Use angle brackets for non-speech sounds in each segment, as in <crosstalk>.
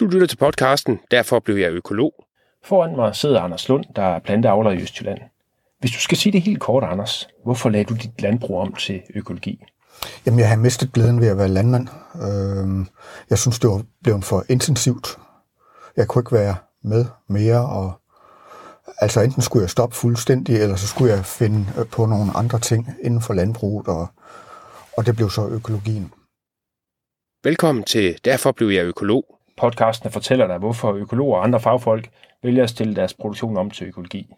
Du lytter til podcasten, derfor blev jeg økolog. Foran mig sidder Anders Lund, der er planteavler i Østjylland. Hvis du skal sige det helt kort, Anders, hvorfor lagde du dit landbrug om til økologi? Jamen, jeg har mistet glæden ved at være landmand. Øh, jeg synes, det var blevet for intensivt. Jeg kunne ikke være med mere, og altså enten skulle jeg stoppe fuldstændig, eller så skulle jeg finde øh, på nogle andre ting inden for landbruget, og, og det blev så økologien. Velkommen til Derfor blev jeg økolog. Podcasten fortæller dig, hvorfor økologer og andre fagfolk vælger at stille deres produktion om til økologi.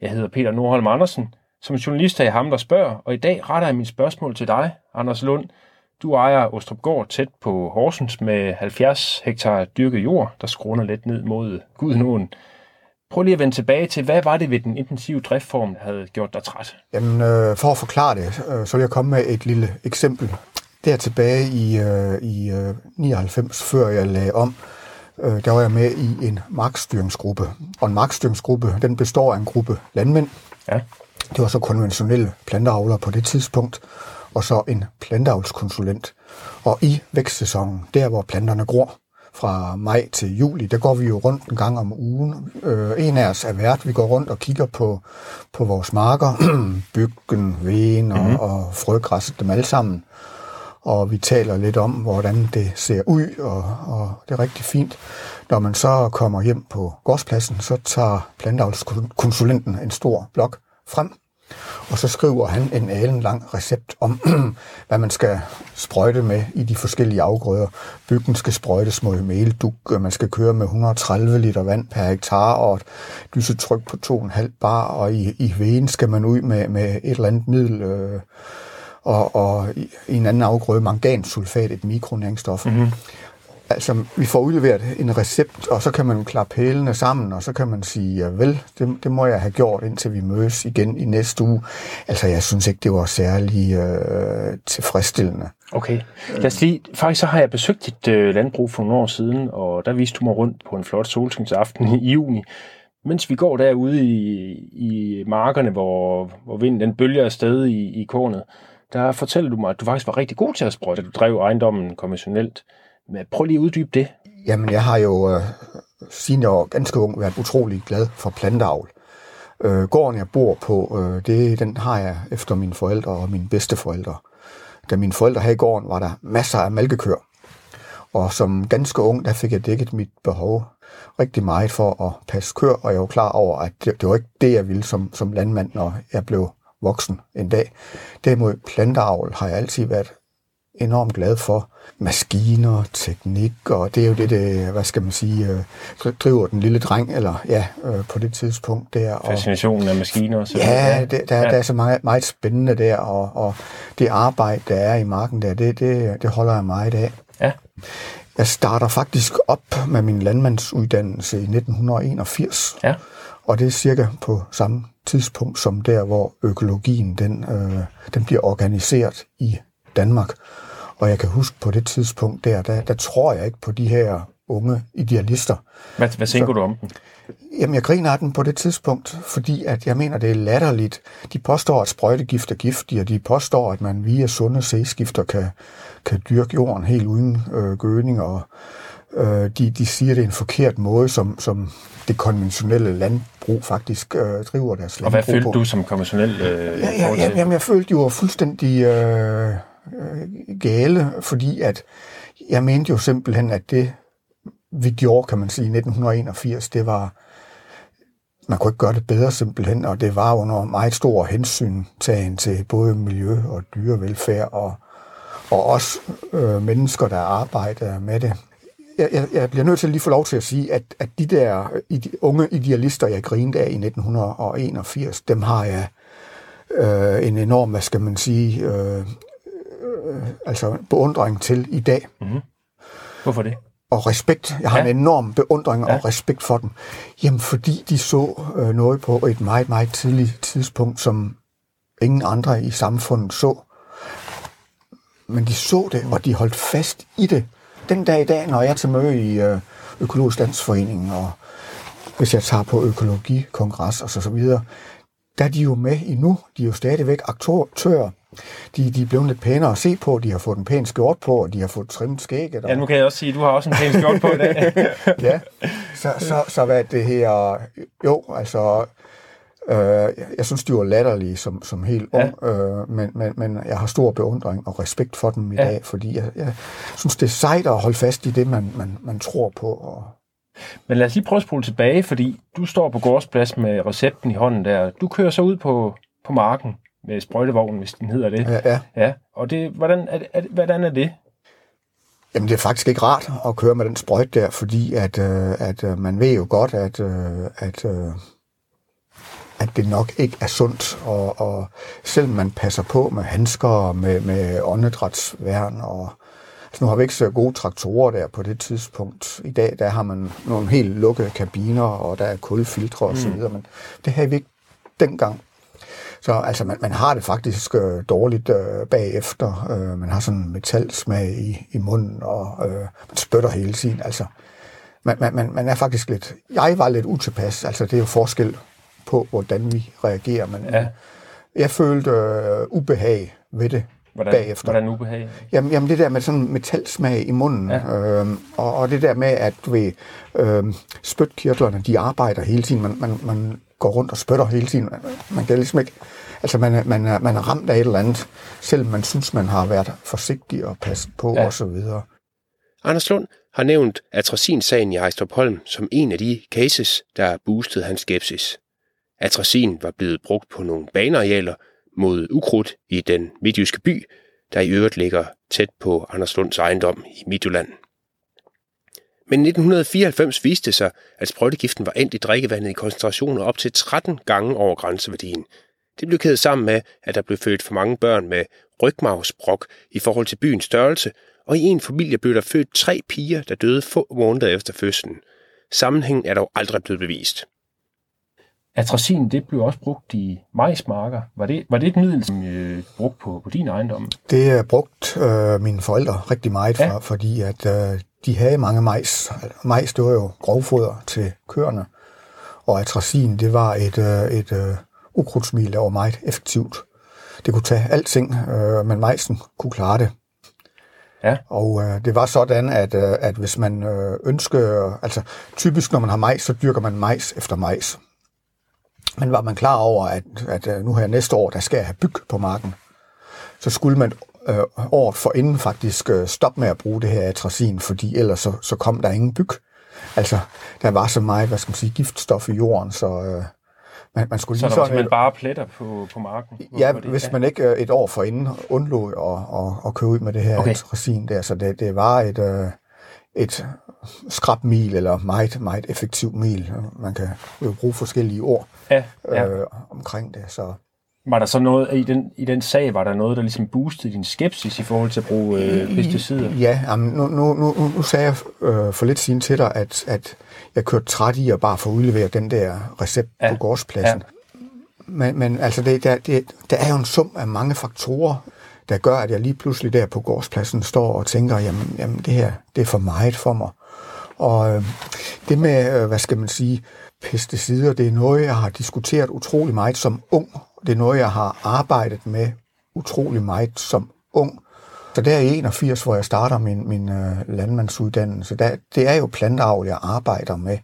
Jeg hedder Peter Nordholm Andersen. Som journalist er jeg ham, der spørger, og i dag retter jeg mine spørgsmål til dig, Anders Lund. Du ejer Ostrup Gård tæt på Horsens med 70 hektar dyrket jord, der skruner lidt ned mod Gudenåen. Prøv lige at vende tilbage til, hvad var det ved den intensive driftform, der havde gjort dig træt? Jamen, øh, for at forklare det, øh, så vil jeg komme med et lille eksempel. Der tilbage i, øh, i øh, 99, før jeg lagde om, øh, der var jeg med i en markstyringsgruppe. Og en markstyringsgruppe, den består af en gruppe landmænd. Ja. Det var så konventionelle planteavlere på det tidspunkt, og så en planteavlskonsulent. Og i vækstsæsonen, der hvor planterne gror, fra maj til juli, der går vi jo rundt en gang om ugen. Øh, en af os er vært, vi går rundt og kigger på, på vores marker, <clears throat> byggen, veen og, mm-hmm. og frøgræsset, dem alle sammen. Og vi taler lidt om, hvordan det ser ud, og, og det er rigtig fint. Når man så kommer hjem på gårdspladsen, så tager planteavlskonsulenten en stor blok frem, og så skriver han en alen lang recept om, <clears throat> hvad man skal sprøjte med i de forskellige afgrøder. Byggen skal sprøjtes mod melduk, man skal køre med 130 liter vand per hektar, og et lysetryk på 2,5 bar, og i, i vejen skal man ud med, med et eller andet middel, øh, og, og i, en anden afgrøde mangansulfat, et mikronæringsstof. Mm-hmm. Altså, vi får udleveret en recept, og så kan man klappe hælene sammen, og så kan man sige, ja vel, det, det må jeg have gjort, indtil vi mødes igen i næste uge. Altså, jeg synes ikke, det var særlig øh, tilfredsstillende. Okay. Lad os sige, faktisk så har jeg besøgt dit øh, landbrug for nogle år siden, og der viste du mig rundt på en flot solskinsaften i juni. Mens vi går derude i, i markerne, hvor, hvor vinden den bølger afsted i, i kornet, der fortæller du mig, at du faktisk var rigtig god til at sprøjte. Du drev ejendommen konventionelt. Men prøv lige at uddybe det. Jamen, jeg har jo, øh, siden jeg var ganske ung, været utrolig glad for planteavl. Øh, gården, jeg bor på, øh, det, den har jeg efter mine forældre og mine bedsteforældre. Da mine forældre havde i gården, var der masser af malkekøer. Og som ganske ung, der fik jeg dækket mit behov rigtig meget for at passe køer, og jeg var klar over, at det, det var ikke det, jeg ville som, som landmand, når jeg blev voksen en dag. Derimod planteavl har jeg altid været enormt glad for. Maskiner, teknik, og det er jo det, det hvad skal man sige, øh, driver den lille dreng, eller ja, øh, på det tidspunkt der. Fascinationen af maskiner. Så ja, det, der, ja, der er så meget, meget spændende der, og, og det arbejde, der er i marken der, det, det, det holder jeg meget af. Ja. Jeg starter faktisk op med min landmandsuddannelse i 1981. Ja. Og det er cirka på samme tidspunkt som der, hvor økologien den, øh, den bliver organiseret i Danmark. Og jeg kan huske på det tidspunkt der, der, der tror jeg ikke på de her unge idealister. Hvad, hvad tænker du om dem? Jamen, jeg griner af den på det tidspunkt, fordi at jeg mener, det er latterligt. De påstår, at sprøjtegift er giftig, og de påstår, at man via sunde sæskifter kan, kan dyrke jorden helt uden øh, gødning, og øh, de, de siger, det er en forkert måde, som, som det konventionelle landbrug faktisk øh, driver deres landbrug Og hvad følte du som konventionel øh, ja, ja, ja, jamen, jeg følte, var fuldstændig... Øh, øh, gale, fordi at jeg mente jo simpelthen, at det vi gjorde, kan man sige, i 1981, det var, man kunne ikke gøre det bedre simpelthen, og det var under meget stor hensyn tagen til både miljø og dyrevelfærd, og, og også øh, mennesker, der arbejder med det. Jeg, jeg, bliver nødt til at lige få lov til at sige, at, at de der ide, unge idealister, jeg grinede af i 1981, dem har jeg øh, en enorm, hvad skal man sige, øh, øh, altså beundring til i dag. Mm-hmm. Hvorfor det? Og respekt. Jeg har ja. en enorm beundring ja. og respekt for dem. Jamen, fordi de så øh, noget på et meget, meget tidligt tidspunkt, som ingen andre i samfundet så. Men de så det, og de holdt fast i det. Den dag i dag, når jeg er til møde i øh, Økologisk Landsforening, og hvis jeg tager på økologikongres og så, så videre, der er de jo med endnu. De er jo stadigvæk aktører. De, de er blevet lidt pænere at se på. De har fået en pæn skjort på, og de har fået trimmet skægget. Og... Ja, nu kan jeg også sige, at du har også en pæn skjort på i dag. <laughs> ja, så, så, så hvad det her... Jo, altså... Øh, jeg synes, de var latterlige som, som helt ung, ja. øh, men, men, men jeg har stor beundring og respekt for dem i ja. dag, fordi jeg, jeg synes, det er sejt at holde fast i det, man, man, man tror på. Og... Men lad os lige prøve at spole tilbage, fordi du står på gårdsplads med recepten i hånden der. Du kører så ud på, på marken med sprøjtevognen, hvis den hedder det. Ja, ja. ja. Og det, hvordan, er, er, hvordan er det? Jamen, det er faktisk ikke rart at køre med den sprøjt der, fordi at, øh, at øh, man ved jo godt, at, øh, at, øh, at det nok ikke er sundt, og, og selvom man passer på med handsker og med, med åndedrætsværn, og altså nu har vi ikke så gode traktorer der på det tidspunkt. I dag, der har man nogle helt lukkede kabiner, og der er kulfiltre og så mm. videre, men det havde vi ikke dengang. Så altså, man, man har det faktisk øh, dårligt øh, bagefter. Øh, man har sådan en metalsmag i, i munden, og øh, man spytter hele tiden. Altså, man, man, man er faktisk lidt... Jeg var lidt utilpas. Altså, det er jo forskel på, hvordan vi reagerer. Men ja. jeg følte øh, ubehag ved det hvordan, bagefter. Hvordan ubehag? Jamen, jamen det der med sådan metalsmag i munden, ja. øh, og, og det der med, at ved, øh, spytkirtlerne, de arbejder hele tiden. Man, man, man går rundt og spytter hele tiden. Man kan ligesom ikke... Altså, man, man, er, man er ramt af et eller andet, selvom man synes, man har været forsigtig og passet på ja. osv. Anders Lund har nævnt atrasin-sagen i Ejstrupholm som en af de cases, der boostede hans skepsis. Atrasin var blevet brugt på nogle banearealer mod ukrudt i den midtjyske by, der i øvrigt ligger tæt på Anders Lunds ejendom i Midtjylland. Men 1994 viste det sig, at sprøjtegiften var endt i drikkevandet i koncentrationer op til 13 gange over grænseværdien. Det blev kædet sammen med, at der blev født for mange børn med rygmavsbrok i forhold til byens størrelse, og i en familie blev der født tre piger, der døde få måneder efter fødslen. Sammenhængen er dog aldrig blevet bevist. Atracin, det blev også brugt i majsmarker. Var det, var det et middel, som øh, brugt på, på din ejendom? Det er brugt øh, mine forældre rigtig meget, for, ja. fordi at øh, de havde mange majs. Majs, det var jo grovfoder til køerne, og atracin, det var et, øh, et øh, ukrudtsmil, der var meget effektivt. Det kunne tage alting, øh, men majsen kunne klare det. Ja. Og øh, det var sådan, at, øh, at hvis man øh, ønsker, altså typisk når man har majs, så dyrker man majs efter majs. Men var man klar over, at, at øh, nu her næste år, der skal jeg have byg på marken, så skulle man øh, året for inden faktisk øh, stoppe med at bruge det her atracin, fordi ellers så, så kom der ingen byg. Altså, der var så meget, hvad skal man sige, giftstof i jorden, så øh, man, man skulle så lige der var bare pletter på, på marken? Ja, det, hvis man ikke øh, et år for inden undlod at, at, at købe ud med det her okay. atracin der, så det, det var et, øh, et skrabmil, eller meget, meget effektiv mil. Man kan jo bruge forskellige ord ja, ja. Øh, omkring det. Så. Var der så noget i den, i den sag, var der noget, der ligesom boostede din skepsis i forhold til at bruge øh, pesticider? Ja, jamen, nu, nu, nu, nu sagde jeg øh, for lidt siden til dig, at, at jeg kørte træt i at bare få udleveret den der recept ja. på gårdspladsen. Ja. Men, men altså, det, der, det, der er jo en sum af mange faktorer, der gør, at jeg lige pludselig der på gårdspladsen står og tænker, jamen, jamen det her, det er for meget for mig. Og øh, det med, øh, hvad skal man sige, pesticider, det er noget, jeg har diskuteret utrolig meget som ung. Det er noget, jeg har arbejdet med utrolig meget som ung. Så der i 81, hvor jeg starter min, min øh, landmandsuddannelse, der, det er jo planteavl, jeg arbejder med.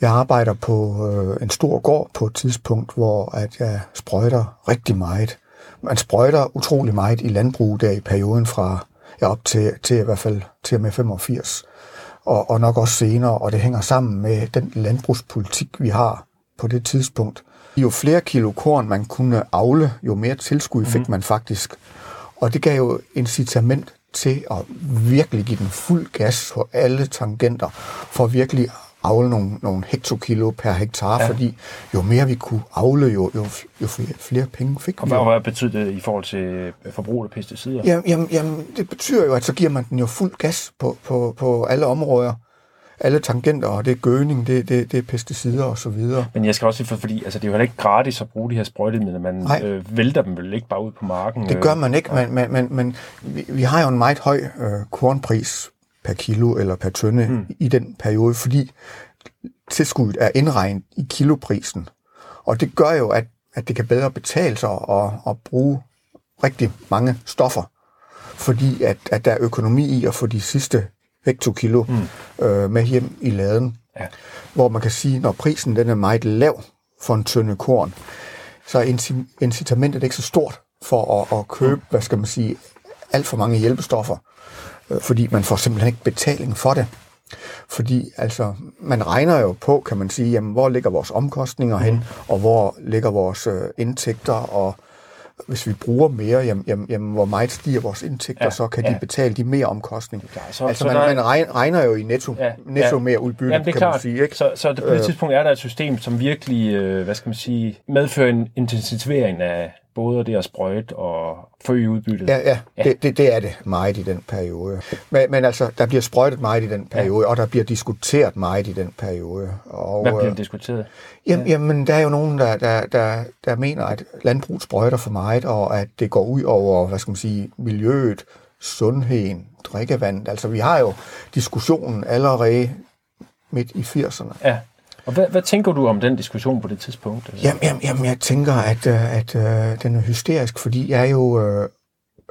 Jeg arbejder på øh, en stor gård på et tidspunkt, hvor at jeg sprøjter rigtig meget. Man sprøjter utrolig meget i landbrug der i perioden fra ja, op til, til i hvert fald til og med 85 og, og nok også senere, og det hænger sammen med den landbrugspolitik, vi har på det tidspunkt. Jo flere kilo korn man kunne avle, jo mere tilskud fik mm. man faktisk. Og det gav jo incitament til at virkelig give den fuld gas på alle tangenter, for virkelig avle nogle, nogle hektokilo per hektar, ja. fordi jo mere vi kunne avle, jo, jo, jo flere, flere penge fik og vi. Og hvad betyder det i forhold til forbrug af pesticider? Jamen, jamen, jamen, det betyder jo, at så giver man den jo fuld gas på, på, på alle områder alle tangenter, og det er gøning, det, det, det er pesticider og så videre. Men jeg skal også sige, fordi altså, det er jo heller ikke gratis at bruge de her sprøjtemidler. Man øh, vælter dem vel ikke bare ud på marken? Det gør man ikke, øh, men, men, men, men vi, vi har jo en meget høj øh, kornpris per kilo eller per tønde hmm. i den periode, fordi tilskuddet er indregnet i kiloprisen. Og det gør jo, at, at det kan bedre betale sig at, at bruge rigtig mange stoffer, fordi at, at der er økonomi i at få de sidste vektokilo mm. øh, med hjem i laden. Ja. Hvor man kan sige, når prisen den er meget lav for en tynde korn, så er incitamentet ikke så stort for at, at købe, mm. hvad skal man sige, alt for mange hjælpestoffer, fordi man får simpelthen ikke betaling for det. Fordi altså, man regner jo på, kan man sige, jamen, hvor ligger vores omkostninger hen, mm. og hvor ligger vores øh, indtægter, og hvis vi bruger mere, jamen, jamen, jamen hvor meget stiger vores indtægter, ja, så kan ja. de betale de mere omkostninger. Ja, så, altså, så man, der... man regner jo i netto, ja, netto ja. mere udbytte, jamen, det er kan klart. man sige. Ikke? Så, så det, på det øh. tidspunkt er der et system, som virkelig, øh, hvad skal man sige, medfører en intensivering af, både det at sprøjte og forøge udbyttet. Ja, ja, ja. Det, det, det er det meget i den periode. Men, men altså, der bliver sprøjtet meget i den periode, ja. og der bliver diskuteret meget i den periode. Og, Hvad bliver øh, diskuteret? Jamen, ja. jamen, der er jo nogen, der, der, der, der mener, at landbrug sprøjter for meget, og at det går ud over, hvad skal man sige, miljøet, sundheden, drikkevand. Altså, vi har jo diskussionen allerede midt i 80'erne. Ja. Og hvad, hvad tænker du om den diskussion på det tidspunkt? Altså- jamen, jamen, jamen jeg tænker, at, øh, at, at den er hysterisk, fordi jeg er jo, øh,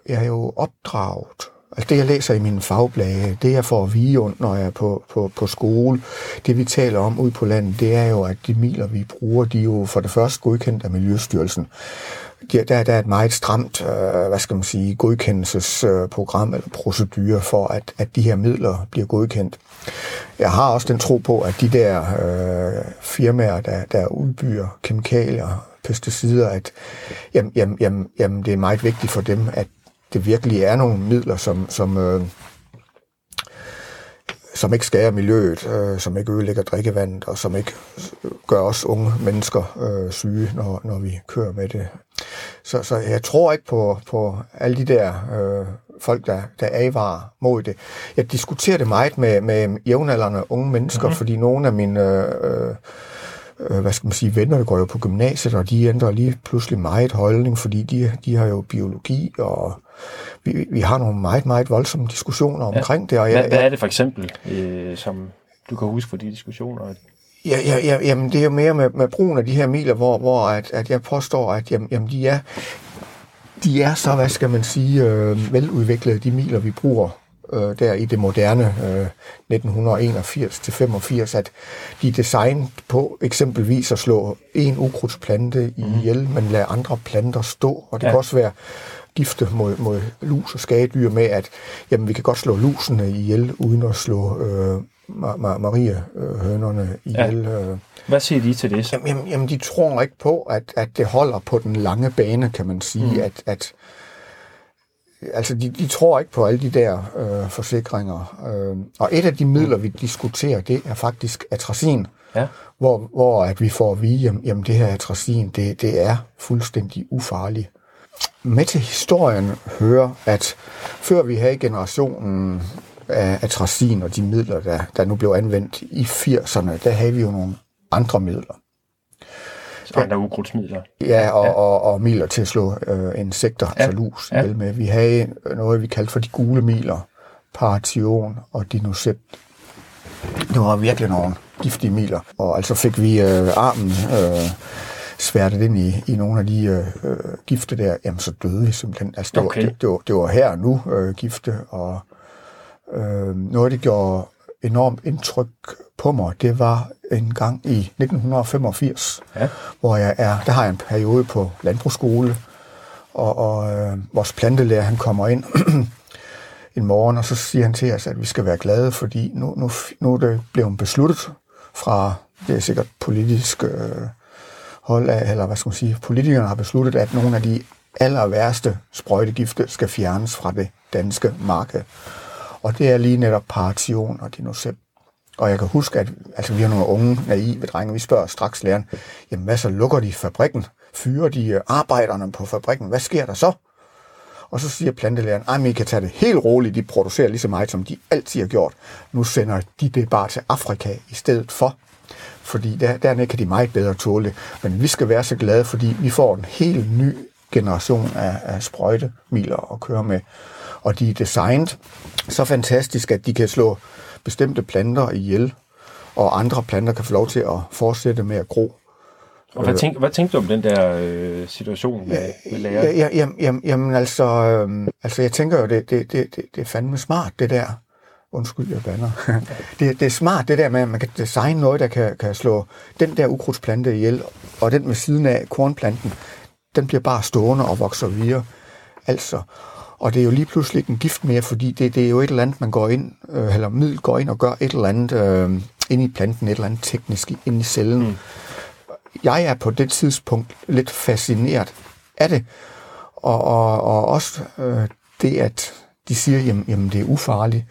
jeg er jo opdraget. Altså det, jeg læser i mine fagblade, det jeg får at vide, når jeg er på, på, på skole, det vi taler om ude på landet, det er jo, at de miler, vi bruger, de er jo for det første godkendt af Miljøstyrelsen der, der er et meget stramt, øh, hvad skal man sige, godkendelsesprogram øh, eller procedure for, at, at de her midler bliver godkendt. Jeg har også den tro på, at de der øh, firmaer, der, der udbyder kemikalier, pesticider, at jamen, jamen, jamen, jamen, det er meget vigtigt for dem, at det virkelig er nogle midler, som, som øh, som ikke skærer miljøet, øh, som ikke ødelægger drikkevandet, og som ikke gør os unge mennesker øh, syge, når, når vi kører med det. Så, så jeg tror ikke på, på alle de der øh, folk, der, der advarer mod det. Jeg diskuterer det meget med, med jævnaldrende unge mennesker, mm-hmm. fordi nogle af mine... Øh, øh, hvad skal man sige, venner, der går jo på gymnasiet, og de ændrer lige pludselig meget holdning, fordi de, de har jo biologi, og vi, vi har nogle meget, meget voldsomme diskussioner omkring ja. det. Og jeg, hvad, hvad er det for eksempel, øh, som du kan huske for de diskussioner? Ja, ja, ja jamen, det er jo mere med, med brugen af de her miler, hvor, hvor at, at jeg påstår, at jamen, jamen, de, er, de er så, hvad skal man sige, øh, veludviklede, de miler, vi bruger øh, der i det moderne øh, 1981-85, at de er designet på eksempelvis at slå en ukrudtsplante ihjel, mm. men lade andre planter stå, og det ja. kan også være gifte mod, mod lus og skadedyr med, at jamen, vi kan godt slå lusene ihjel, uden at slå øh, ma- ma- Maria-hønerne ihjel. Ja. Øh. Hvad siger de til det? Jamen, jamen, jamen, de tror ikke på, at, at det holder på den lange bane, kan man sige. Mm. At, at, altså, de, de tror ikke på alle de der øh, forsikringer. Øh, og et af de midler, vi diskuterer, det er faktisk atracin. Ja. Hvor, hvor at vi får at vide, jamen, jamen det her atracin, det, det er fuldstændig ufarligt med til historien hører, at før vi havde generationen af atracin og de midler, der, der nu blev anvendt i 80'erne, der havde vi jo nogle andre midler. Så andre ukrudtsmidler. Ja, og, ja. Og, og midler til at slå øh, insekter, ja. altså lus, ja. med. Vi havde noget, vi kaldte for de gule midler, Paration og Dinocept. Det var virkelig nogle giftige midler. Og altså fik vi øh, armen øh, sværtet ind i, i nogle af de øh, øh, gifte der, jamen så døde vi simpelthen. Altså, det, okay. var, det, det, var, det var her nu øh, gifte, og øh, noget, det gjorde enormt indtryk på mig, det var en gang i 1985, ja. hvor jeg er, der har jeg en periode på landbrugsskole, og, og øh, vores plantelærer, han kommer ind <clears throat> en morgen, og så siger han til os, at vi skal være glade, fordi nu, nu, nu er det blevet besluttet fra, det er sikkert politisk øh, hold af, eller hvad skal man sige, politikerne har besluttet, at nogle af de aller værste sprøjtegifte skal fjernes fra det danske marked. Og det er lige netop paration og dinocept. Og jeg kan huske, at altså, vi har nogle unge naive drenge, vi spørger straks læreren, jamen hvad så lukker de fabrikken? Fyrer de øh, arbejderne på fabrikken? Hvad sker der så? Og så siger plantelæreren, at I kan tage det helt roligt, de producerer lige så meget, som de altid har gjort. Nu sender de det bare til Afrika i stedet for fordi der, dernede kan de meget bedre tåle det. Men vi skal være så glade, fordi vi får en helt ny generation af, af sprøjtemiler at køre med. Og de er designet så fantastisk, at de kan slå bestemte planter ihjel, og andre planter kan få lov til at fortsætte med at gro. Og hvad, tænk, hvad tænkte du om den der øh, situation med, med lærer? Ja, ja, jamen, jamen, altså, øhm, altså, jeg tænker jo, det, det, det, det, det er fandme smart, det der. Undskyld, jeg bander. <laughs> det, det er smart, det der med, at man kan designe noget, der kan, kan slå den der ukrudtsplante ihjel, og den med siden af kornplanten, den bliver bare stående og vokser videre. Altså, og det er jo lige pludselig en gift mere, fordi det, det er jo et eller andet, man går ind, øh, eller middel går ind og gør et eller andet øh, ind i planten, et eller andet teknisk ind i cellen. Mm. Jeg er på det tidspunkt lidt fascineret af det, og, og, og også øh, det, at de siger, jamen, jamen det er ufarligt.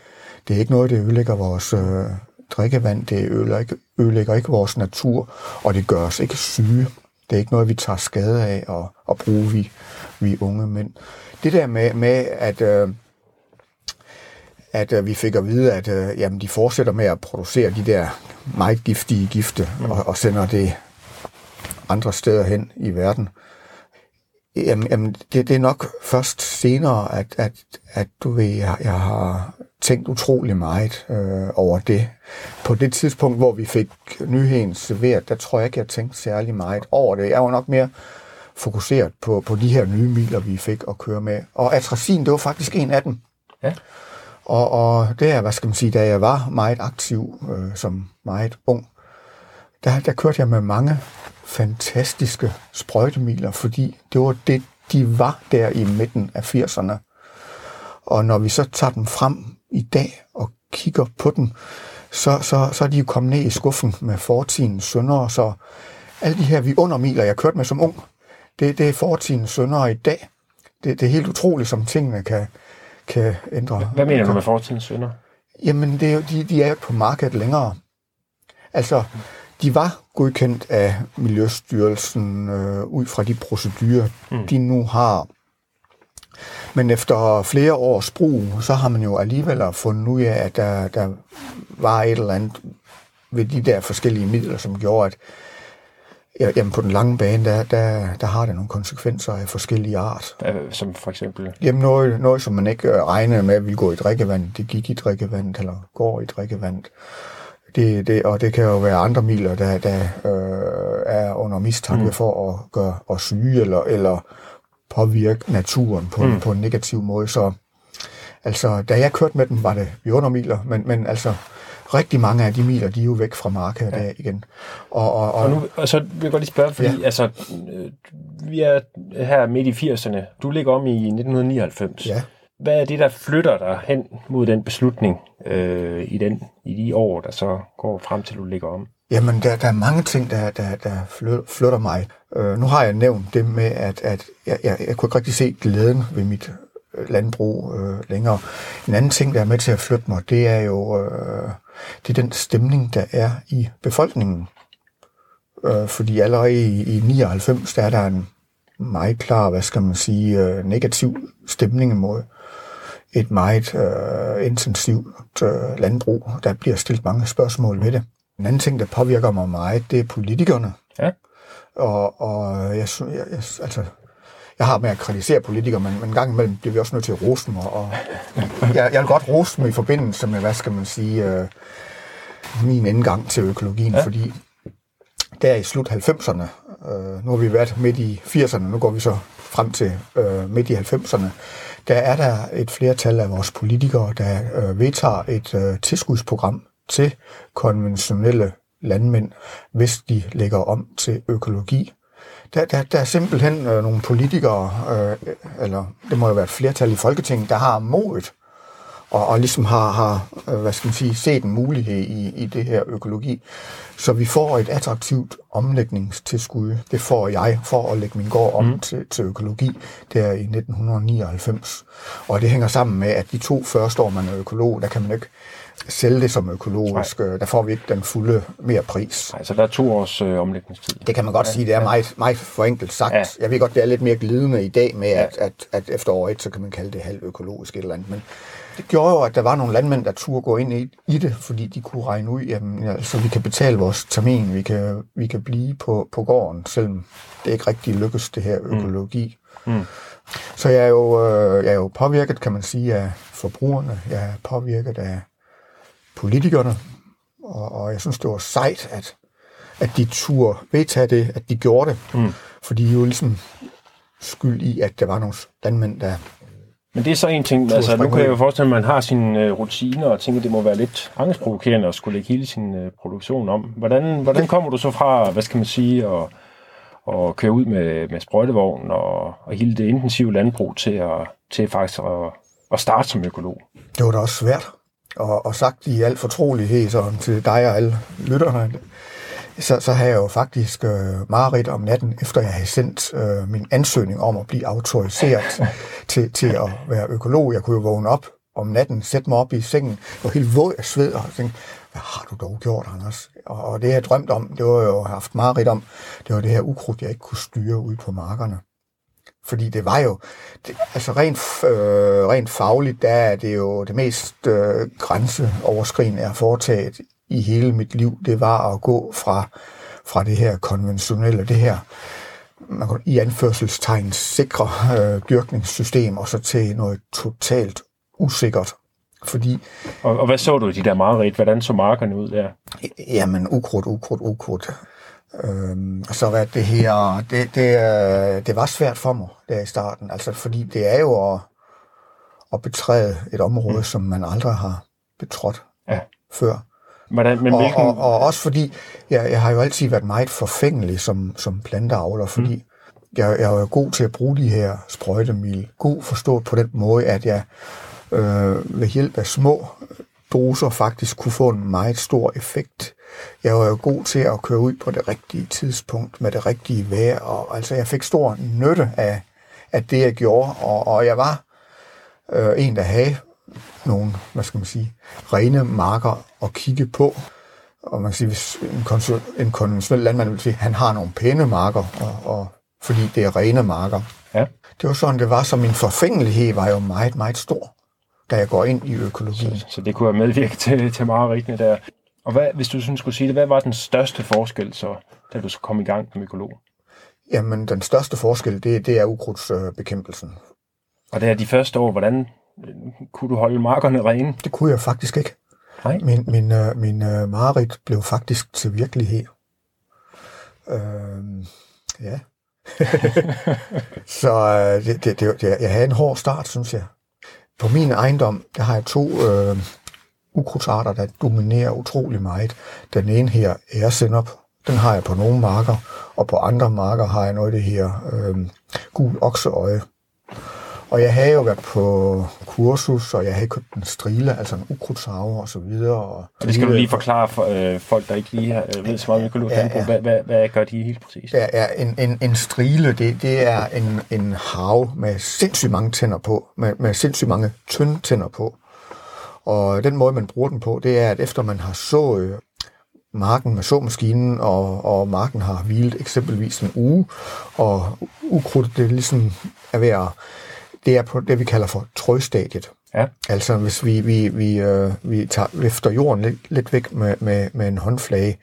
Det er ikke noget, det ødelægger vores øh, drikkevand, det ødelægger ikke, ødelægger ikke vores natur, og det gør os ikke syge. Det er ikke noget, vi tager skade af at, at bruge, vi, vi unge mænd. Det der med, med at, øh, at øh, vi fik at vide, at øh, jamen, de fortsætter med at producere de der meget giftige gifte, mm. og, og sender det andre steder hen i verden. Jamen, jamen det, det er nok først senere, at, at, at du ved, jeg, jeg har tænkt utrolig meget øh, over det. På det tidspunkt, hvor vi fik nyheden serveret, der tror jeg ikke, jeg tænkte særlig meget over det. Jeg var nok mere fokuseret på, på de her nye miler, vi fik at køre med. Og atracin, det var faktisk en af dem. Ja. Og, og det er, hvad skal man sige, da jeg var meget aktiv øh, som meget ung, der, der kørte jeg med mange fantastiske sprøjtemiler, fordi det var det, de var der i midten af 80'erne. Og når vi så tager dem frem i dag og kigger på dem, så, så, så er de jo kommet ned i skuffen med fortidens sønder, så alle de her vidundermiler, jeg kørte med som ung, det, det er fortidens sønder i dag. Det, det er helt utroligt, som tingene kan, kan ændre. Hvad mener du med fortidens sønder? Jamen, det er, de, de er jo ikke på markedet længere. Altså, de var godkendt af Miljøstyrelsen øh, ud fra de procedurer, mm. de nu har. Men efter flere års brug, så har man jo alligevel fundet ud af, at der, der var et eller andet ved de der forskellige midler, som gjorde, at ja, jamen på den lange bane, der, der, der har det nogle konsekvenser af forskellige art. Som for eksempel... Jamen noget, noget som man ikke øh, regnede med, ville gå i drikkevand, det gik i drikkevandet, eller går i drikkevandet. Det, det, og det kan jo være andre miler, der, der øh, er under mistanke mm. for at gøre os syge, eller, eller påvirke naturen på, mm. på en negativ måde. Så altså, da jeg kørte med dem, var det vidundermiler, men, men altså, rigtig mange af de miler, de er jo væk fra markedet ja. igen. Og, og, og, Og, nu, og så vil jeg godt lige spørge, fordi ja. altså, øh, vi er her midt i 80'erne. Du ligger om i 1999. ja, Hvad er det, der flytter dig hen mod den beslutning øh, i, den, i de år, der så går frem til, du ligger om? Jamen, der, der er mange ting, der, der, der fly- flytter mig. Øh, nu har jeg nævnt det med, at, at jeg, jeg, jeg kunne ikke rigtig se glæden ved mit øh, landbrug øh, længere. En anden ting, der er med til at flytte mig, det er jo øh, det er den stemning, der er i befolkningen. Øh, fordi allerede i, i 99, der er der en meget klar, hvad skal man sige, øh, negativ stemning imod et meget øh, intensivt øh, landbrug. Der bliver stillet mange spørgsmål ved det. En anden ting, der påvirker mig meget, det er politikerne. Ja. Og, og jeg, jeg, altså, jeg har med at kritisere politikere, men, men en gang imellem bliver vi også nødt til at rose dem. Og, og jeg, jeg vil godt rose dem i forbindelse med, hvad skal man sige, øh, min indgang til økologien, Ja. fordi der i slut 90'erne, øh, nu har vi været midt i 80'erne, nu går vi så frem til øh, midt i 90'erne, der er der et flertal af vores politikere, der øh, vedtager et øh, tilskudsprogram til konventionelle landmænd, hvis de lægger om til økologi. Der, der, der er simpelthen øh, nogle politikere, øh, eller det må jo være et flertal i Folketinget, der har modet og, og ligesom har, har øh, hvad skal man sige, set en mulighed i, i det her økologi. Så vi får et attraktivt omlægningstilskud. Det får jeg for at lægge min gård om mm. til, til økologi der i 1999. Og det hænger sammen med, at de to første år, man er økolog, der kan man ikke sælge det som økologisk. Nej. Der får vi ikke den fulde mere pris. Nej, så der er to års øh, omlægningstid. Det kan man godt ja, sige, det er meget, meget forenkelt sagt. Ja. Ja. Jeg ved godt, det er lidt mere glidende i dag med, at, at, at efter år et, så kan man kalde det halvøkologisk et eller andet. Men det gjorde jo, at der var nogle landmænd, der turde gå ind i, i det, fordi de kunne regne ud, jamen, ja, så vi kan betale vores termin, vi kan, vi kan blive på, på gården, selvom det ikke rigtig lykkes, det her økologi. Mm. Så jeg er, jo, øh, jeg er jo påvirket, kan man sige, af forbrugerne. Jeg er påvirket af politikerne. Og, og jeg synes, det var sejt, at, at de turde vedtage det, at de gjorde det. Mm. For de jo ligesom skyld i, at der var nogle landmænd, der men det er så en ting, altså nu kan jeg jo forestille mig, at man har sine uh, rutiner, og tænker, at det må være lidt angstprovokerende at skulle lægge hele sin uh, produktion om. Hvordan, hvordan kommer du så fra, hvad skal man sige, og, og køre ud med, med sprøjtevogn og, og hele det intensive landbrug til, at, til faktisk at, at starte som økolog? Det var da også svært, og, og sagt i al fortrolighed så til dig og alle lytterne, så, så havde jeg jo faktisk øh, mareridt om natten, efter jeg havde sendt øh, min ansøgning om at blive autoriseret <laughs> til, til at være økolog. Jeg kunne jo vågne op om natten, sætte mig op i sengen, var helt våd af sved, og tænkte, hvad har du dog gjort, Anders? Og, og det, jeg drømt om, det var jo haft mareridt om, det var det her ukrudt, jeg ikke kunne styre ud på markerne. Fordi det var jo, det, altså rent, øh, rent fagligt, der er det jo det mest øh, grænseoverskridende, jeg har foretaget i hele mit liv, det var at gå fra, fra det her konventionelle, det her man kan, i anførselstegn sikre øh, dyrkningssystem, og så til noget totalt usikkert. Fordi, og, og hvad så du i de der mareridt? Hvordan så markerne ud der? Jamen, ukrudt, ukrudt, ukrudt. Øhm, så var det her, det, det, øh, det var svært for mig der i starten, altså fordi det er jo at, at betræde et område, mm. som man aldrig har betrådt ja. før. Hvordan, men og, hvilken... og, og også fordi, jeg, jeg har jo altid været meget forfængelig som, som planteavler, fordi mm. jeg, jeg er jo god til at bruge de her sprøjtemil. God forstået på den måde, at jeg øh, ved hjælp af små doser faktisk kunne få en meget stor effekt. Jeg var jo god til at køre ud på det rigtige tidspunkt med det rigtige vejr, og altså jeg fik stor nytte af, af det, jeg gjorde, og, og jeg var øh, en, der havde nogle, hvad skal man sige, rene marker at kigge på. Og man kan sige, hvis en, konsul, en konventionel landmand vil sige, at han har nogle pæne marker, og, og, fordi det er rene marker. Ja. Det var sådan, det var, så min forfængelighed var jo meget, meget stor, da jeg går ind i økologien. Så, så det kunne have medvirket til, til mareridtene der. Og hvad, hvis du sådan skulle sige det, hvad var den største forskel så, da du så kom i gang som økolog? Jamen, den største forskel, det, det er ukrudtsbekæmpelsen. Og det er de første år, hvordan kunne du holde markerne rene? Det kunne jeg faktisk ikke. Nej. Min, min, uh, min uh, mareridt blev faktisk til virkelighed. Uh, ja. <laughs> så uh, det, det, det, jeg havde en hård start, synes jeg. På min ejendom, der har jeg to uh, ukrudtsarter, der dominerer utrolig meget. Den ene her er senop. Den har jeg på nogle marker, og på andre marker har jeg noget af det her uh, gul okseøje. Og jeg havde jo været på kursus, og jeg havde købt en strile, altså en ukrudtshaver og så videre. Og det skal du lige forklare for øh, folk, der ikke lige har, øh, ved så meget om økologi. Ja, ja. Hvad, hvad, hvad gør de helt præcis? Ja, ja en, en, en strile, det, det er en, en hav med sindssygt mange tænder på, med, med sindssygt mange tynde tænder på. Og den måde, man bruger den på, det er, at efter man har sået marken med såmaskinen, og, og marken har hvilet eksempelvis en uge, og ukrudt det ligesom er ved at det er på det, vi kalder for trøstadiet. Ja. Altså hvis vi, vi, vi, øh, vi tager, løfter jorden lidt, lidt væk med, med, med en håndflage,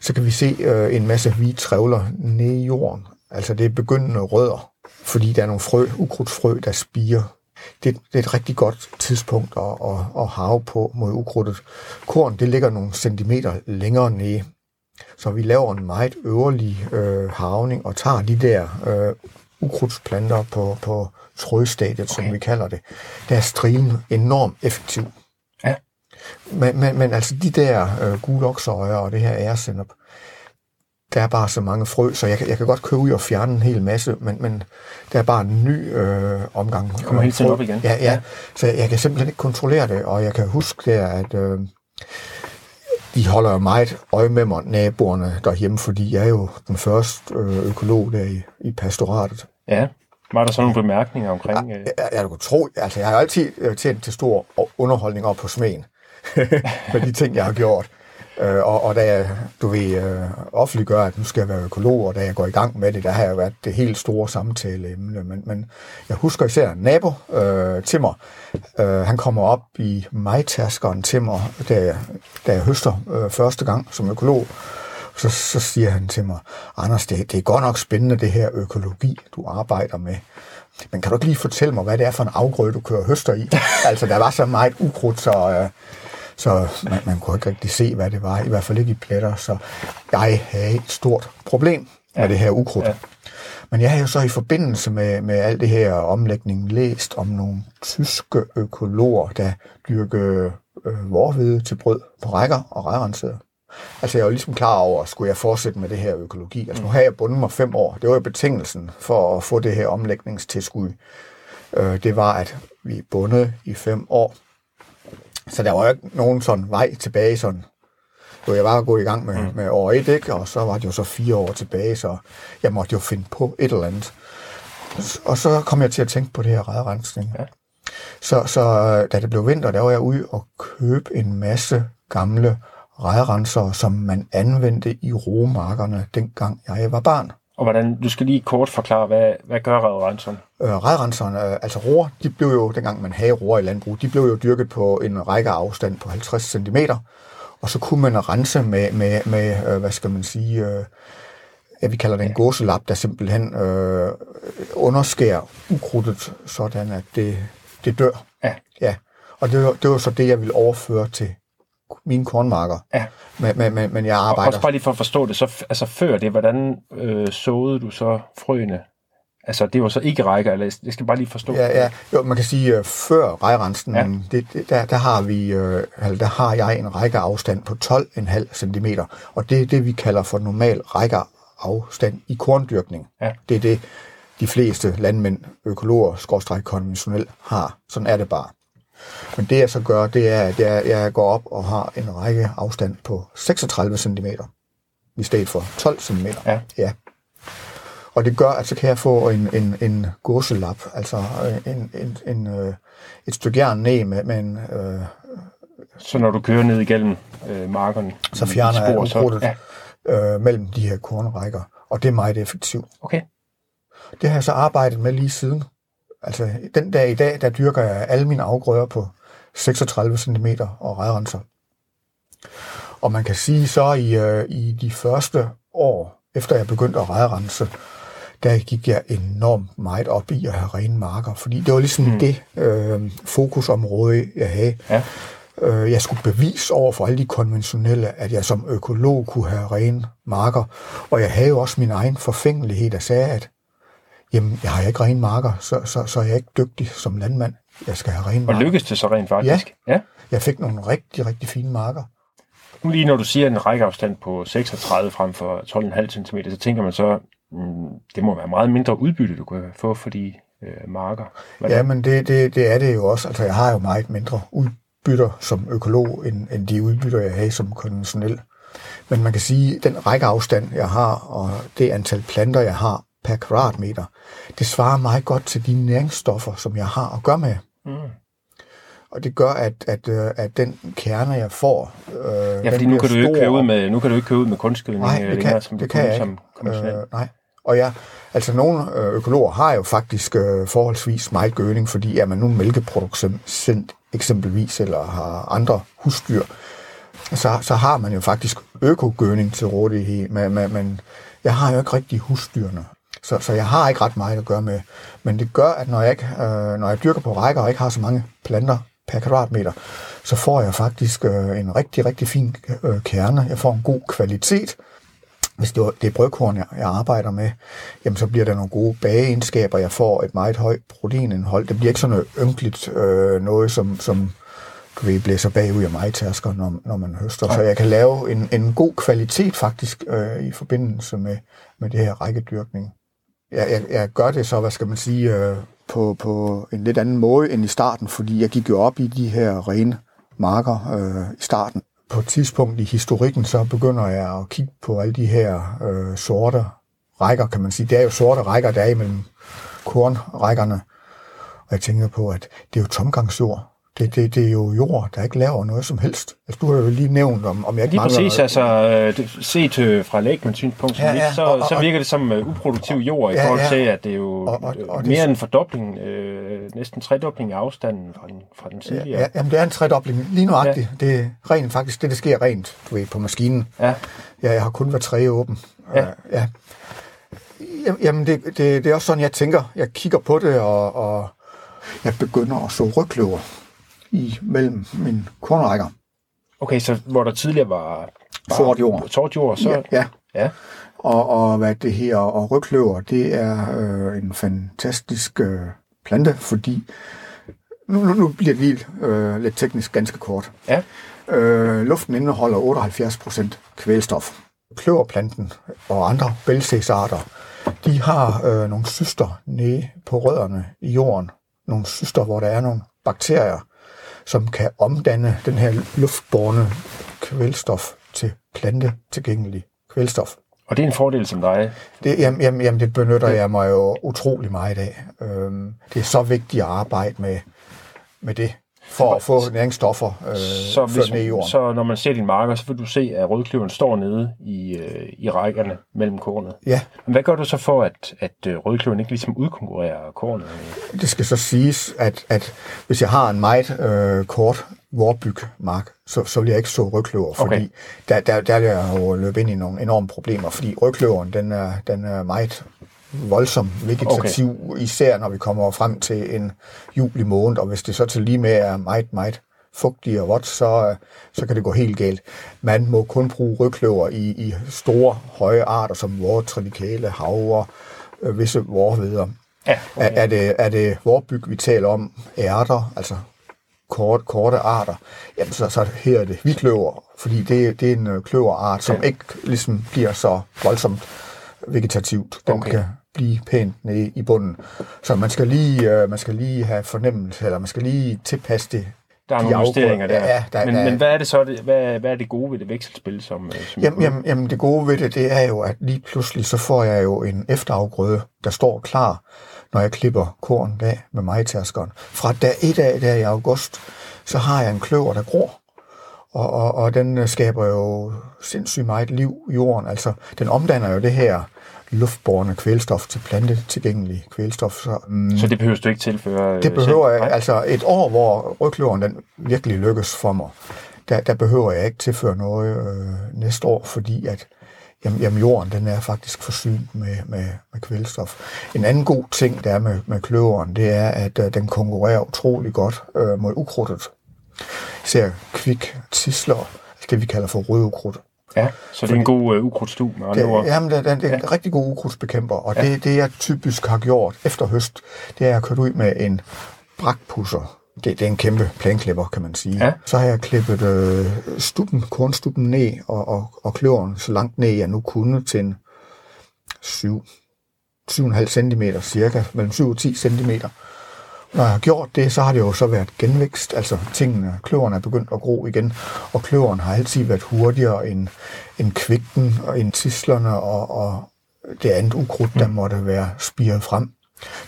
så kan vi se øh, en masse hvide trævler nede i jorden. Altså det er begyndende rødder, fordi der er nogle frø, ukrudtsfrø, der spiger. Det, det er et rigtig godt tidspunkt at, at, at have på mod ukrudtet. Korn, det ligger nogle centimeter længere nede. Så vi laver en meget øverlig øh, havning og tager de der øh, ukrudtsplanter på, på trådstadiet, okay. som vi kalder det, der er strilen enormt effektiv. Ja. Men, men, men altså de der øh, gule og det her æresennep, der er bare så mange frø, så jeg, jeg kan godt købe ud og fjerne en hel masse, men, men der er bare en ny øh, omgang. Det kommer helt tiden op igen. Ja, ja, ja. Så jeg, jeg kan simpelthen ikke kontrollere det, og jeg kan huske der, at øh, de holder meget øje med mig, naboerne derhjemme, fordi jeg er jo den første øh, økolog der i, i pastoratet. Ja. Var der så nogle bemærkninger omkring? Ja, jeg, jeg, kunne tro, altså jeg har altid øh, tjent til stor underholdning op på smagen med <laughs> de ting, jeg har gjort. Øh, og, og da jeg, du ved, øh, offentliggør, at nu skal jeg være økolog, og da jeg går i gang med det, der har jeg været det helt store samtaleemne. Men, men jeg husker især en nabo øh, til mig. Øh, han kommer op i majtaskeren til mig, da jeg, da jeg høster øh, første gang som økolog. Så, så siger han til mig, Anders, det, det er godt nok spændende, det her økologi, du arbejder med. Men kan du ikke lige fortælle mig, hvad det er for en afgrøde, du kører høster i? <laughs> altså, der var så meget ukrudt, så, øh, så man, man kunne ikke rigtig se, hvad det var, i hvert fald ikke i pletter, så jeg havde et stort problem med det her ukrudt. Ja. Men jeg har jo så i forbindelse med, med alt det her omlægning læst om nogle tyske økologer, der dyrker øh, vorhvide til brød på rækker og rejrenser. Altså jeg var ligesom klar over, skulle jeg fortsætte med det her økologi. Altså nu har jeg bundet mig fem år. Det var jo betingelsen for at få det her omlægningstilskud. Øh, det var, at vi er bundet i fem år. Så der var jo ikke nogen sådan vej tilbage sådan jo, jeg var gået i gang med, mm. med år et, ikke? og så var det jo så fire år tilbage, så jeg måtte jo finde på et eller andet. Og så kom jeg til at tænke på det her redrensning. Ja. Så, så da det blev vinter, der var jeg ude og købe en masse gamle redrenser, som man anvendte i romarkerne, dengang jeg var barn. Og hvordan, du skal lige kort forklare, hvad, hvad gør redrenseren? Øh, redrenseren, øh, altså roer, de blev jo, dengang man havde roer i landbrug, de blev jo dyrket på en række afstand på 50 cm. Og så kunne man rense med, med, med øh, hvad skal man sige, øh, ja, vi kalder det en gåselap, der simpelthen øh, underskærer ukrudtet, sådan at det, det dør. Ja. ja. Og det var, det var så det, jeg ville overføre til mine kornmarker. Ja. Men, men, men, men jeg arbejder... Og også bare lige for at forstå det, så altså før det, hvordan øh, såede du så frøene? Altså, det var så ikke rækker, eller jeg skal bare lige forstå. Ja, ja. Jo, man kan sige, uh, før rejrensen, ja. det, det, der, der, har vi, uh, der har jeg en rækkeafstand på 12,5 cm, og det er det, vi kalder for normal rækkeafstand i korndyrkning. Ja. Det er det, de fleste landmænd, økologer, skorstræk konventionelt har. Sådan er det bare. Men det jeg så gør, det er, at jeg, jeg går op og har en række afstand på 36 cm i stedet for 12 cm. Ja. ja. Og det gør, at så kan jeg få en, en, en gåselap, altså øh, en, en, en, øh, et stykke jern ned med, med en... Øh, så når du kører ned igennem øh, markerne? Så fjerner jeg ukrudtet ja. øh, mellem de her kornrækker, og det er meget effektivt. Okay. Det har jeg så arbejdet med lige siden. Altså den dag i dag, der dyrker jeg alle mine afgrøder på 36 cm og redrenser. Og man kan sige så i, øh, i de første år, efter jeg begyndte at redrense, der gik jeg enormt meget op i at have rene marker, fordi det var ligesom mm. det øh, fokusområde, jeg havde. Ja. Øh, jeg skulle bevise over for alle de konventionelle, at jeg som økolog kunne have rene marker, og jeg havde jo også min egen forfængelighed, der sagde, at jamen, jeg har ikke rene marker, så, så, så er jeg ikke dygtig som landmand. Jeg skal have rene marker. Og lykkedes det så rent faktisk? Ja. ja. Jeg fik nogle rigtig, rigtig fine marker. Nu lige når du siger en rækkeafstand på 36 frem for 12,5 cm, så tænker man så, mm, det må være meget mindre udbytte, du kan få for de øh, marker. Hvordan? Ja, men det, det, det er det jo også. Altså, jeg har jo meget mindre udbytter som økolog, end, end de udbytter, jeg har som konventionel. Men man kan sige, at den rækkeafstand, jeg har, og det antal planter, jeg har per kvadratmeter, det svarer meget godt til de næringsstoffer, som jeg har at gøre med. Mm. Og det gør, at, at, øh, at den kerne, jeg får... Øh, ja, fordi nu kan, du ikke køre ud med, nu kan du ikke køre ud med kunstgødning nej, det længere, kan, som det kan jeg som øh, Nej, og ja, altså nogle øh, økologer har jo faktisk øh, forholdsvis meget gødning, fordi er man nu mælkeproducent eksempelvis, eller har andre husdyr, så, så har man jo faktisk økogødning til rådighed, men, men, men jeg har jo ikke rigtig husdyrene. Så, så jeg har ikke ret meget at gøre med. Men det gør, at når jeg, ikke, øh, når jeg dyrker på rækker og ikke har så mange planter per kvadratmeter, så får jeg faktisk øh, en rigtig, rigtig fin øh, kerne. Jeg får en god kvalitet. Hvis det, det er brødkorn, jeg, jeg arbejder med, jamen så bliver der nogle gode bageegenskaber. Jeg får et meget højt proteinindhold. Det bliver ikke sådan noget ynkeligt øh, noget, som, som du ved, blæser bagud af mig tærsker, når, når man høster. Så jeg kan lave en, en god kvalitet faktisk øh, i forbindelse med, med det her rækkedyrkning. Jeg, jeg, jeg gør det så, hvad skal man sige, øh, på, på en lidt anden måde end i starten, fordi jeg gik jo op i de her rene marker øh, i starten. På et tidspunkt i historikken, så begynder jeg at kigge på alle de her øh, sorte rækker, kan man sige. Det er jo sorte rækker, der er imellem kornrækkerne. Og jeg tænker på, at det er jo tomgangsjord. Det, det, det er jo jord, der ikke laver noget som helst. Altså, du har jo lige nævnt, om, om jeg ikke Lige mangler... præcis, altså øh, set øh, fra lægmans synspunkt, ja, ja, så, og, og, så virker det som uh, uproduktiv jord i ja, forhold til, at det er jo og, og, og mere end en fordobling, øh, næsten tredobling af afstanden fra den, fra den tidligere. Ja, ja, jamen det er en tredobling, lige nuagtigt. Ja. Det er rent faktisk det, der sker rent du ved, på maskinen. Ja. ja jeg har kun været tre åben. Ja. Ja. Jamen det, det, det er også sådan, jeg tænker. Jeg kigger på det, og, og jeg begynder at så rygkløver i mellem mine kornrækker. Okay, så hvor der tidligere var Sort jord. Sort jord, så... Ja, ja. ja. Og, og hvad det her, og rygkløver, det er øh, en fantastisk øh, plante, fordi, nu, nu, nu bliver det lige øh, lidt teknisk ganske kort. Ja. Øh, luften indeholder 78% kvælstof. Kløverplanten og andre bælsesarter, de har øh, nogle syster nede på rødderne i jorden. Nogle syster, hvor der er nogle bakterier, som kan omdanne den her luftborne kvælstof til plantetilgængelig kvælstof. Og det er en fordel som dig. Det, jamen, jamen, jamen, det benytter jeg mig jo utrolig meget af. Øhm, det er så vigtigt at arbejde med, med det, for at få næringsstoffer øh, Så, ført ned i jorden. så når man ser din marker, så vil du se, at rødkløveren står nede i, øh, i rækkerne mellem kornet. Ja, Men hvad gør du så for, at, at øh, rødkløveren ikke ligesom udkonkurrerer kornet? det skal så siges, at, at hvis jeg har en meget øh, kort vorbygmark, så, så vil jeg ikke så rygkløver, fordi Okay. der, der, der vil jeg jo løbe ind i nogle enorme problemer, fordi rygkløveren, den er, den er meget voldsom vegetativ, okay. især når vi kommer frem til en juli måned, og hvis det så til lige med er meget, meget fugtig og vådt, så, øh, så kan det gå helt galt. Man må kun bruge rygkløver i, i store, høje arter, som vor triticale, havre, øh, visse vorhveder. Ja, Er, er, det, er det vorbyg, vi taler om, ærter, altså kort, korte arter, jamen så, så her er det hvidkløver, fordi det, det er en øh, kløverart, som Ja. ikke ligesom bliver så voldsomt vegetativt. Den Okay. okay. kan blive pænt nede i bunden. Så man skal lige, øh, man skal lige have fornemmelse, eller man skal lige tilpasse det. der er de nogle justeringer der. Ja, der- men, der- men hvad er det så, det, hvad, hvad er det gode ved det vekselspil, som, øh, som Jamen, jamen, jamen det gode ved det, det er jo, at lige pludselig så får jeg jo en efterafgrøde, der står klar, når jeg klipper korn af med majtærskeren. Fra dag et af, der i august, så har jeg en kløver, der gror. Og, og, og den øh, skaber jo sindssygt meget liv i jorden. Altså, den omdanner jo det her luftborne kvælstof til plantetilgængelig kvælstof. Så, mm, Så det behøver du ikke tilføre øh, det behøver selv? jeg, altså et år, hvor rygkløveren den virkelig lykkes for mig, der, der behøver jeg ikke tilføre noget øh, næste år, fordi at jamen, jamen, jorden den er faktisk forsynet med, med, med kvælstof. En anden god ting, der er med, med kløveren, det er, at øh, den konkurrerer utrolig godt øh, mod ukrudtet. Især kvik, tisler, altså det vi kalder for rødukrudt. Ja, så det er en god øh, ukrudtstue med andre ord. Det, jamen, det, det, det er en rigtig god ukrudtsbekæmper, og ja. det, det jeg typisk har gjort efter høst, det er at køre ud med en brakpusser. Det, det er en kæmpe planklipper, kan man sige. Ja. Så har jeg klippet øh, stuppen, kornstuppen ned, og, og, og kløveren så langt ned, jeg nu kunne, til en 7, 7,5 cm cirka, mellem 7 og 10 cm. Når jeg har gjort det, så har det jo så været genvækst, altså tingene, kløveren er begyndt at gro igen, og kløveren har altid været hurtigere end, end kvikten og end tislerne og, og det andet ukrudt, der måtte være spiret frem.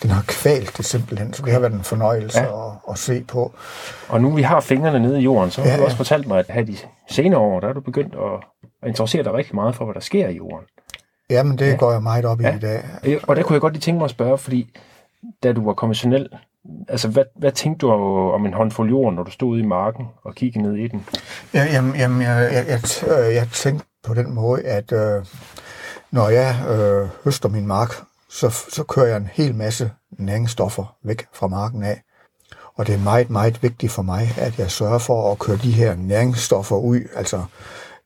Den har kvalt det simpelthen, så det har været en fornøjelse Ja. ja. at, at se på. Og nu vi har fingrene nede i jorden, så har Ja, du ja. også fortalt mig, at her de senere år, der er du begyndt at, interessere dig rigtig meget for, hvad der sker i jorden. Jamen, det ja. går jeg meget op i Ja. i dag. Og der kunne jeg godt lige tænke mig at spørge, fordi da du var konventionel, altså hvad, hvad tænkte du om en håndfuld jord, når du stod i marken og kiggede ned i den? Ja, jamen, jamen jeg, jeg, jeg, øh, jeg tænkte på den måde, at øh, når jeg øh, høster min mark, så, så kører jeg en hel masse næringsstoffer væk fra marken af. Og det er meget, meget vigtigt for mig, at jeg sørger for at køre de her næringsstoffer ud, altså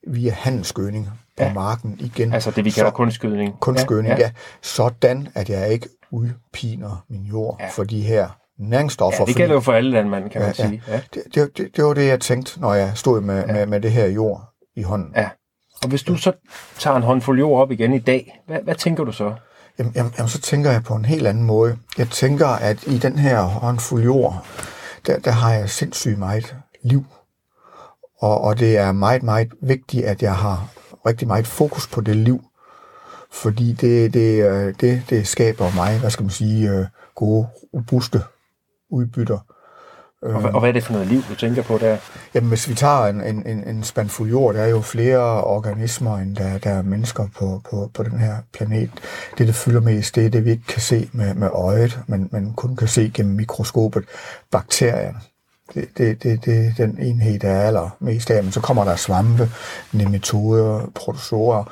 via handelsgødning på Ja. marken igen. Altså det, vi kalder Så- kunstgødning. kunstgødning, ja, ja, ja. Sådan, at jeg ikke udpiner min jord ja. for de her næringsstoffer. Ja, det gælder jo for alle landmænd, kan man Ja, ja. sige. Ja. det, det, det, det var det, jeg tænkte, når jeg stod med, Ja. ja. med, med det her jord i hånden. ja. Og hvis du så tager en håndfuld jord op igen i dag, hvad, hvad tænker du så? Jamen, jamen, jamen, så tænker jeg på en helt anden måde. Jeg tænker, at i den her håndfuld jord, der, der har jeg sindssygt meget liv. Og, og det er meget, meget vigtigt, at jeg har rigtig meget fokus på det liv. Fordi det, det, øh, det, det skaber mig, hvad skal man sige, øh, gode, robuste udbytter. Og, hvad- og hvad er det for noget liv, du tænker på der? Jamen, hvis vi tager en, en, en, en spand fuld jord, der er jo flere organismer, end der, der er mennesker på, på, på den her planet. Det, der fylder mest, det er det, vi ikke kan se med, med øjet, men, men kun kan se gennem mikroskopet. Bakterierne. Det, det, det, det er den enhed, der er allermest af. Men så kommer der svampe, nematoder, protozoer.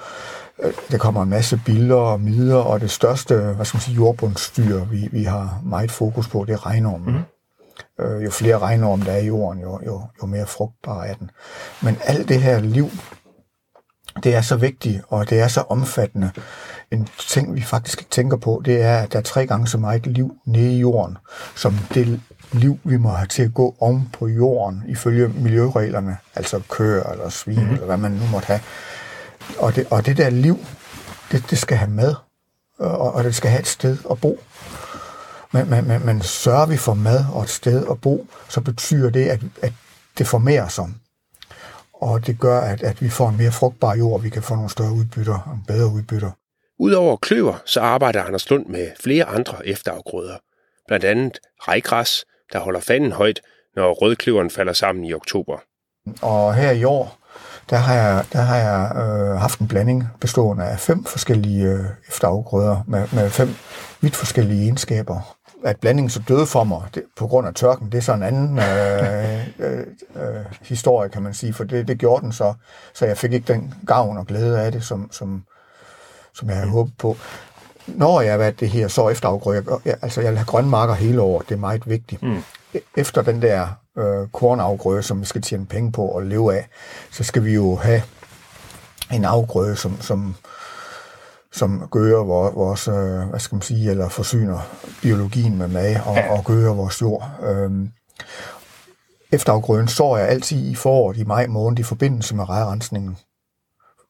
Der kommer en masse billeder og midler, og det største hvad skal man sige, jordbundsdyr, vi, vi har meget fokus på, det er regnormen. Mm. Øh, jo flere regnorm der er i jorden, jo, jo, jo mere frugtbar er den. Men alt det her liv, det er så vigtigt, og det er så omfattende. En ting, vi faktisk ikke tænker på, det er, at der er tre gange så meget liv nede i jorden, som det liv, vi må have til at gå om på jorden, ifølge miljøreglerne, altså køer eller svin, mm-hmm. eller hvad man nu måtte have. Og det, og det der liv, det, det skal have mad, og, og det skal have et sted at bo. Men, men, men, men sørger vi for mad og et sted at bo, så betyder det, at, at det formerer sig. Og det gør, at, at vi får en mere frugtbar jord, og vi kan få nogle større udbytter og bedre udbytter. Udover kløver, så arbejder Anders Lund med flere andre efterafgrøder. Blandt andet rejgræs, der holder fanden højt, når rødkløveren falder sammen i oktober. Og her i år, der har jeg, der har jeg øh, haft en blanding bestående af fem forskellige øh, efterafgrøder med, med fem vidt forskellige egenskaber. At blandingen så døde for mig det, på grund af tørken, det er så en anden øh, øh, øh, historie, kan man sige, for det, det gjorde den så, så jeg fik ikke den gavn og glæde af det, som, som, som jeg havde håbet på. Når jeg har været det her så efterafgrøder, jeg, altså jeg vil have grønne marker hele året, det er meget vigtigt. Mm. Efter den der øh, kornafgrøde, som vi skal tjene penge på og leve af, så skal vi jo have en afgrøde, som, som, som gør vores, øh, hvad skal man sige, eller forsyner biologien med mad og, ja. og gør vores jord. Øhm, efterafgrøden så jeg altid i foråret i maj måned i forbindelse med rejrensningen.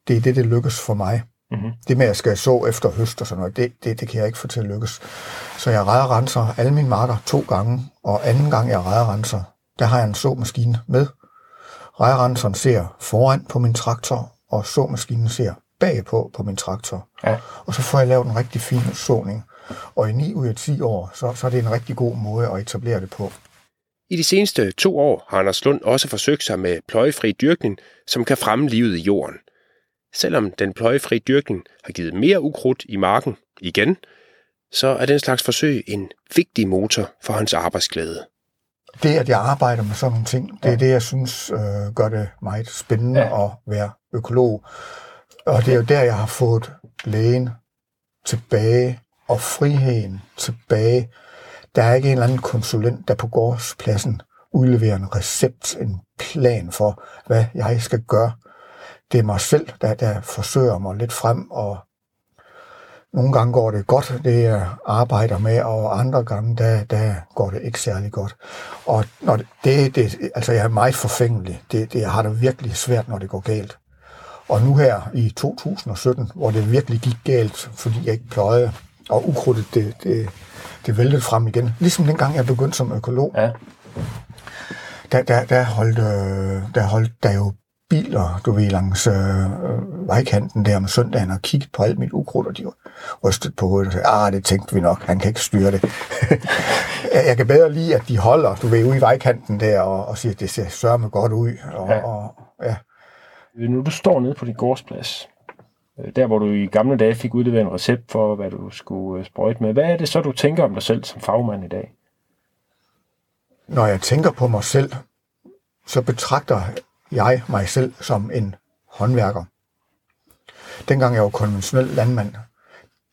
Det er det, det lykkes for mig. Mm-hmm. Det med, at jeg skal så efter høst og sådan noget, det, det, det kan jeg ikke få til at lykkes. Så jeg renser alle mine marker to gange, og anden gang jeg renser, der har jeg en såmaskine med. Rejrenseren ser foran på min traktor, og såmaskinen ser bagpå på min traktor. Ja. Og så får jeg lavet en rigtig fin såning. Og i 9 ud af 10 år, så, så er det en rigtig god måde at etablere det på. I de seneste to år har Anders Lund også forsøgt sig med pløjefri dyrkning, som kan fremme livet i jorden. Selvom den pløjefri dyrkning har givet mere ukrudt i marken igen, så er den slags forsøg en vigtig motor for hans arbejdsglæde. Det, at jeg arbejder med sådan nogle ting, det er det, jeg synes øh, gør det meget spændende ja. at være økolog. Og det er jo der, jeg har fået lægen tilbage og friheden tilbage. Der er ikke en eller anden konsulent, der på gårdspladsen udleverer en recept, en plan for, hvad jeg skal gøre det er mig selv, der, der forsøger mig lidt frem, og nogle gange går det godt, det jeg arbejder med, og andre gange, der, der går det ikke særlig godt. Og når det, det, det, altså jeg er meget forfængelig. Det, det, jeg har det virkelig svært, når det går galt. Og nu her i 2017, hvor det virkelig gik galt, fordi jeg ikke pløjede, og ukrudtet, det, det, det væltede frem igen. Ligesom dengang jeg begyndte som økolog. Ja. Der, der, der, holdt, øh, der holdt der jo biler, du ved, langs øh, vejkanten der om søndagen og kigget på alt mit ukrudt, og de rystet på hovedet og sagde, ah, det tænkte vi nok, han kan ikke styre det. <laughs> jeg kan bedre lide, at de holder, du ved, ude i vejkanten der og, og siger, at det ser sørme godt ud. Og, ja. Og, ja. Nu du står nede på din gårdsplads, øh, der hvor du i gamle dage fik udleveret en recept for, hvad du skulle øh, sprøjte med, hvad er det så, du tænker om dig selv som fagmand i dag? Når jeg tænker på mig selv, så betragter jeg mig selv som en håndværker. Dengang jeg var konventionel landmand,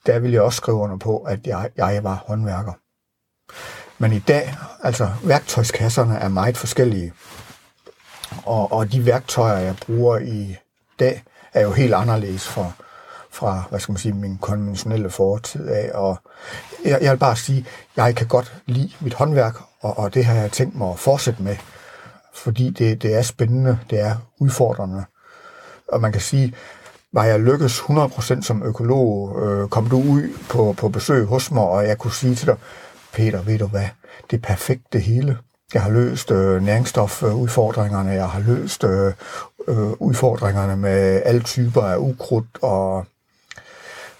der ville jeg også skrive under på, at jeg, jeg var håndværker. Men i dag, altså værktøjskasserne er meget forskellige. Og, og de værktøjer, jeg bruger i dag, er jo helt anderledes fra, fra hvad skal man sige, min konventionelle fortid af. Og jeg, jeg vil bare sige, jeg kan godt lide mit håndværk, og, og det har jeg tænkt mig at fortsætte med fordi det, det er spændende, det er udfordrende. Og man kan sige, var jeg lykkes 100% som økolog, øh, kom du ud på, på besøg hos mig, og jeg kunne sige til dig, Peter, ved du hvad, det er perfekt det hele. Jeg har løst øh, næringsstofudfordringerne, jeg har løst øh, øh, udfordringerne med alle typer af ukrudt, og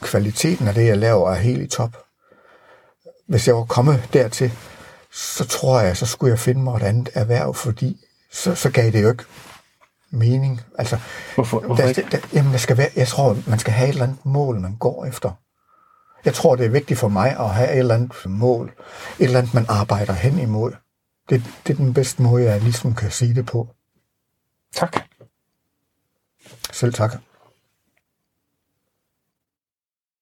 kvaliteten af det, jeg laver, er helt i top. Hvis jeg var kommet dertil, så tror jeg, så skulle jeg finde mig et andet erhverv, fordi så, så gav det jo ikke mening. Altså, hvorfor, hvorfor der, der, jamen, der skal være, jeg tror, man skal have et eller andet mål, man går efter. Jeg tror, det er vigtigt for mig at have et eller andet mål. Et eller andet, man arbejder hen imod. Det, det er den bedste måde, jeg ligesom kan sige det på. Tak. Selv tak.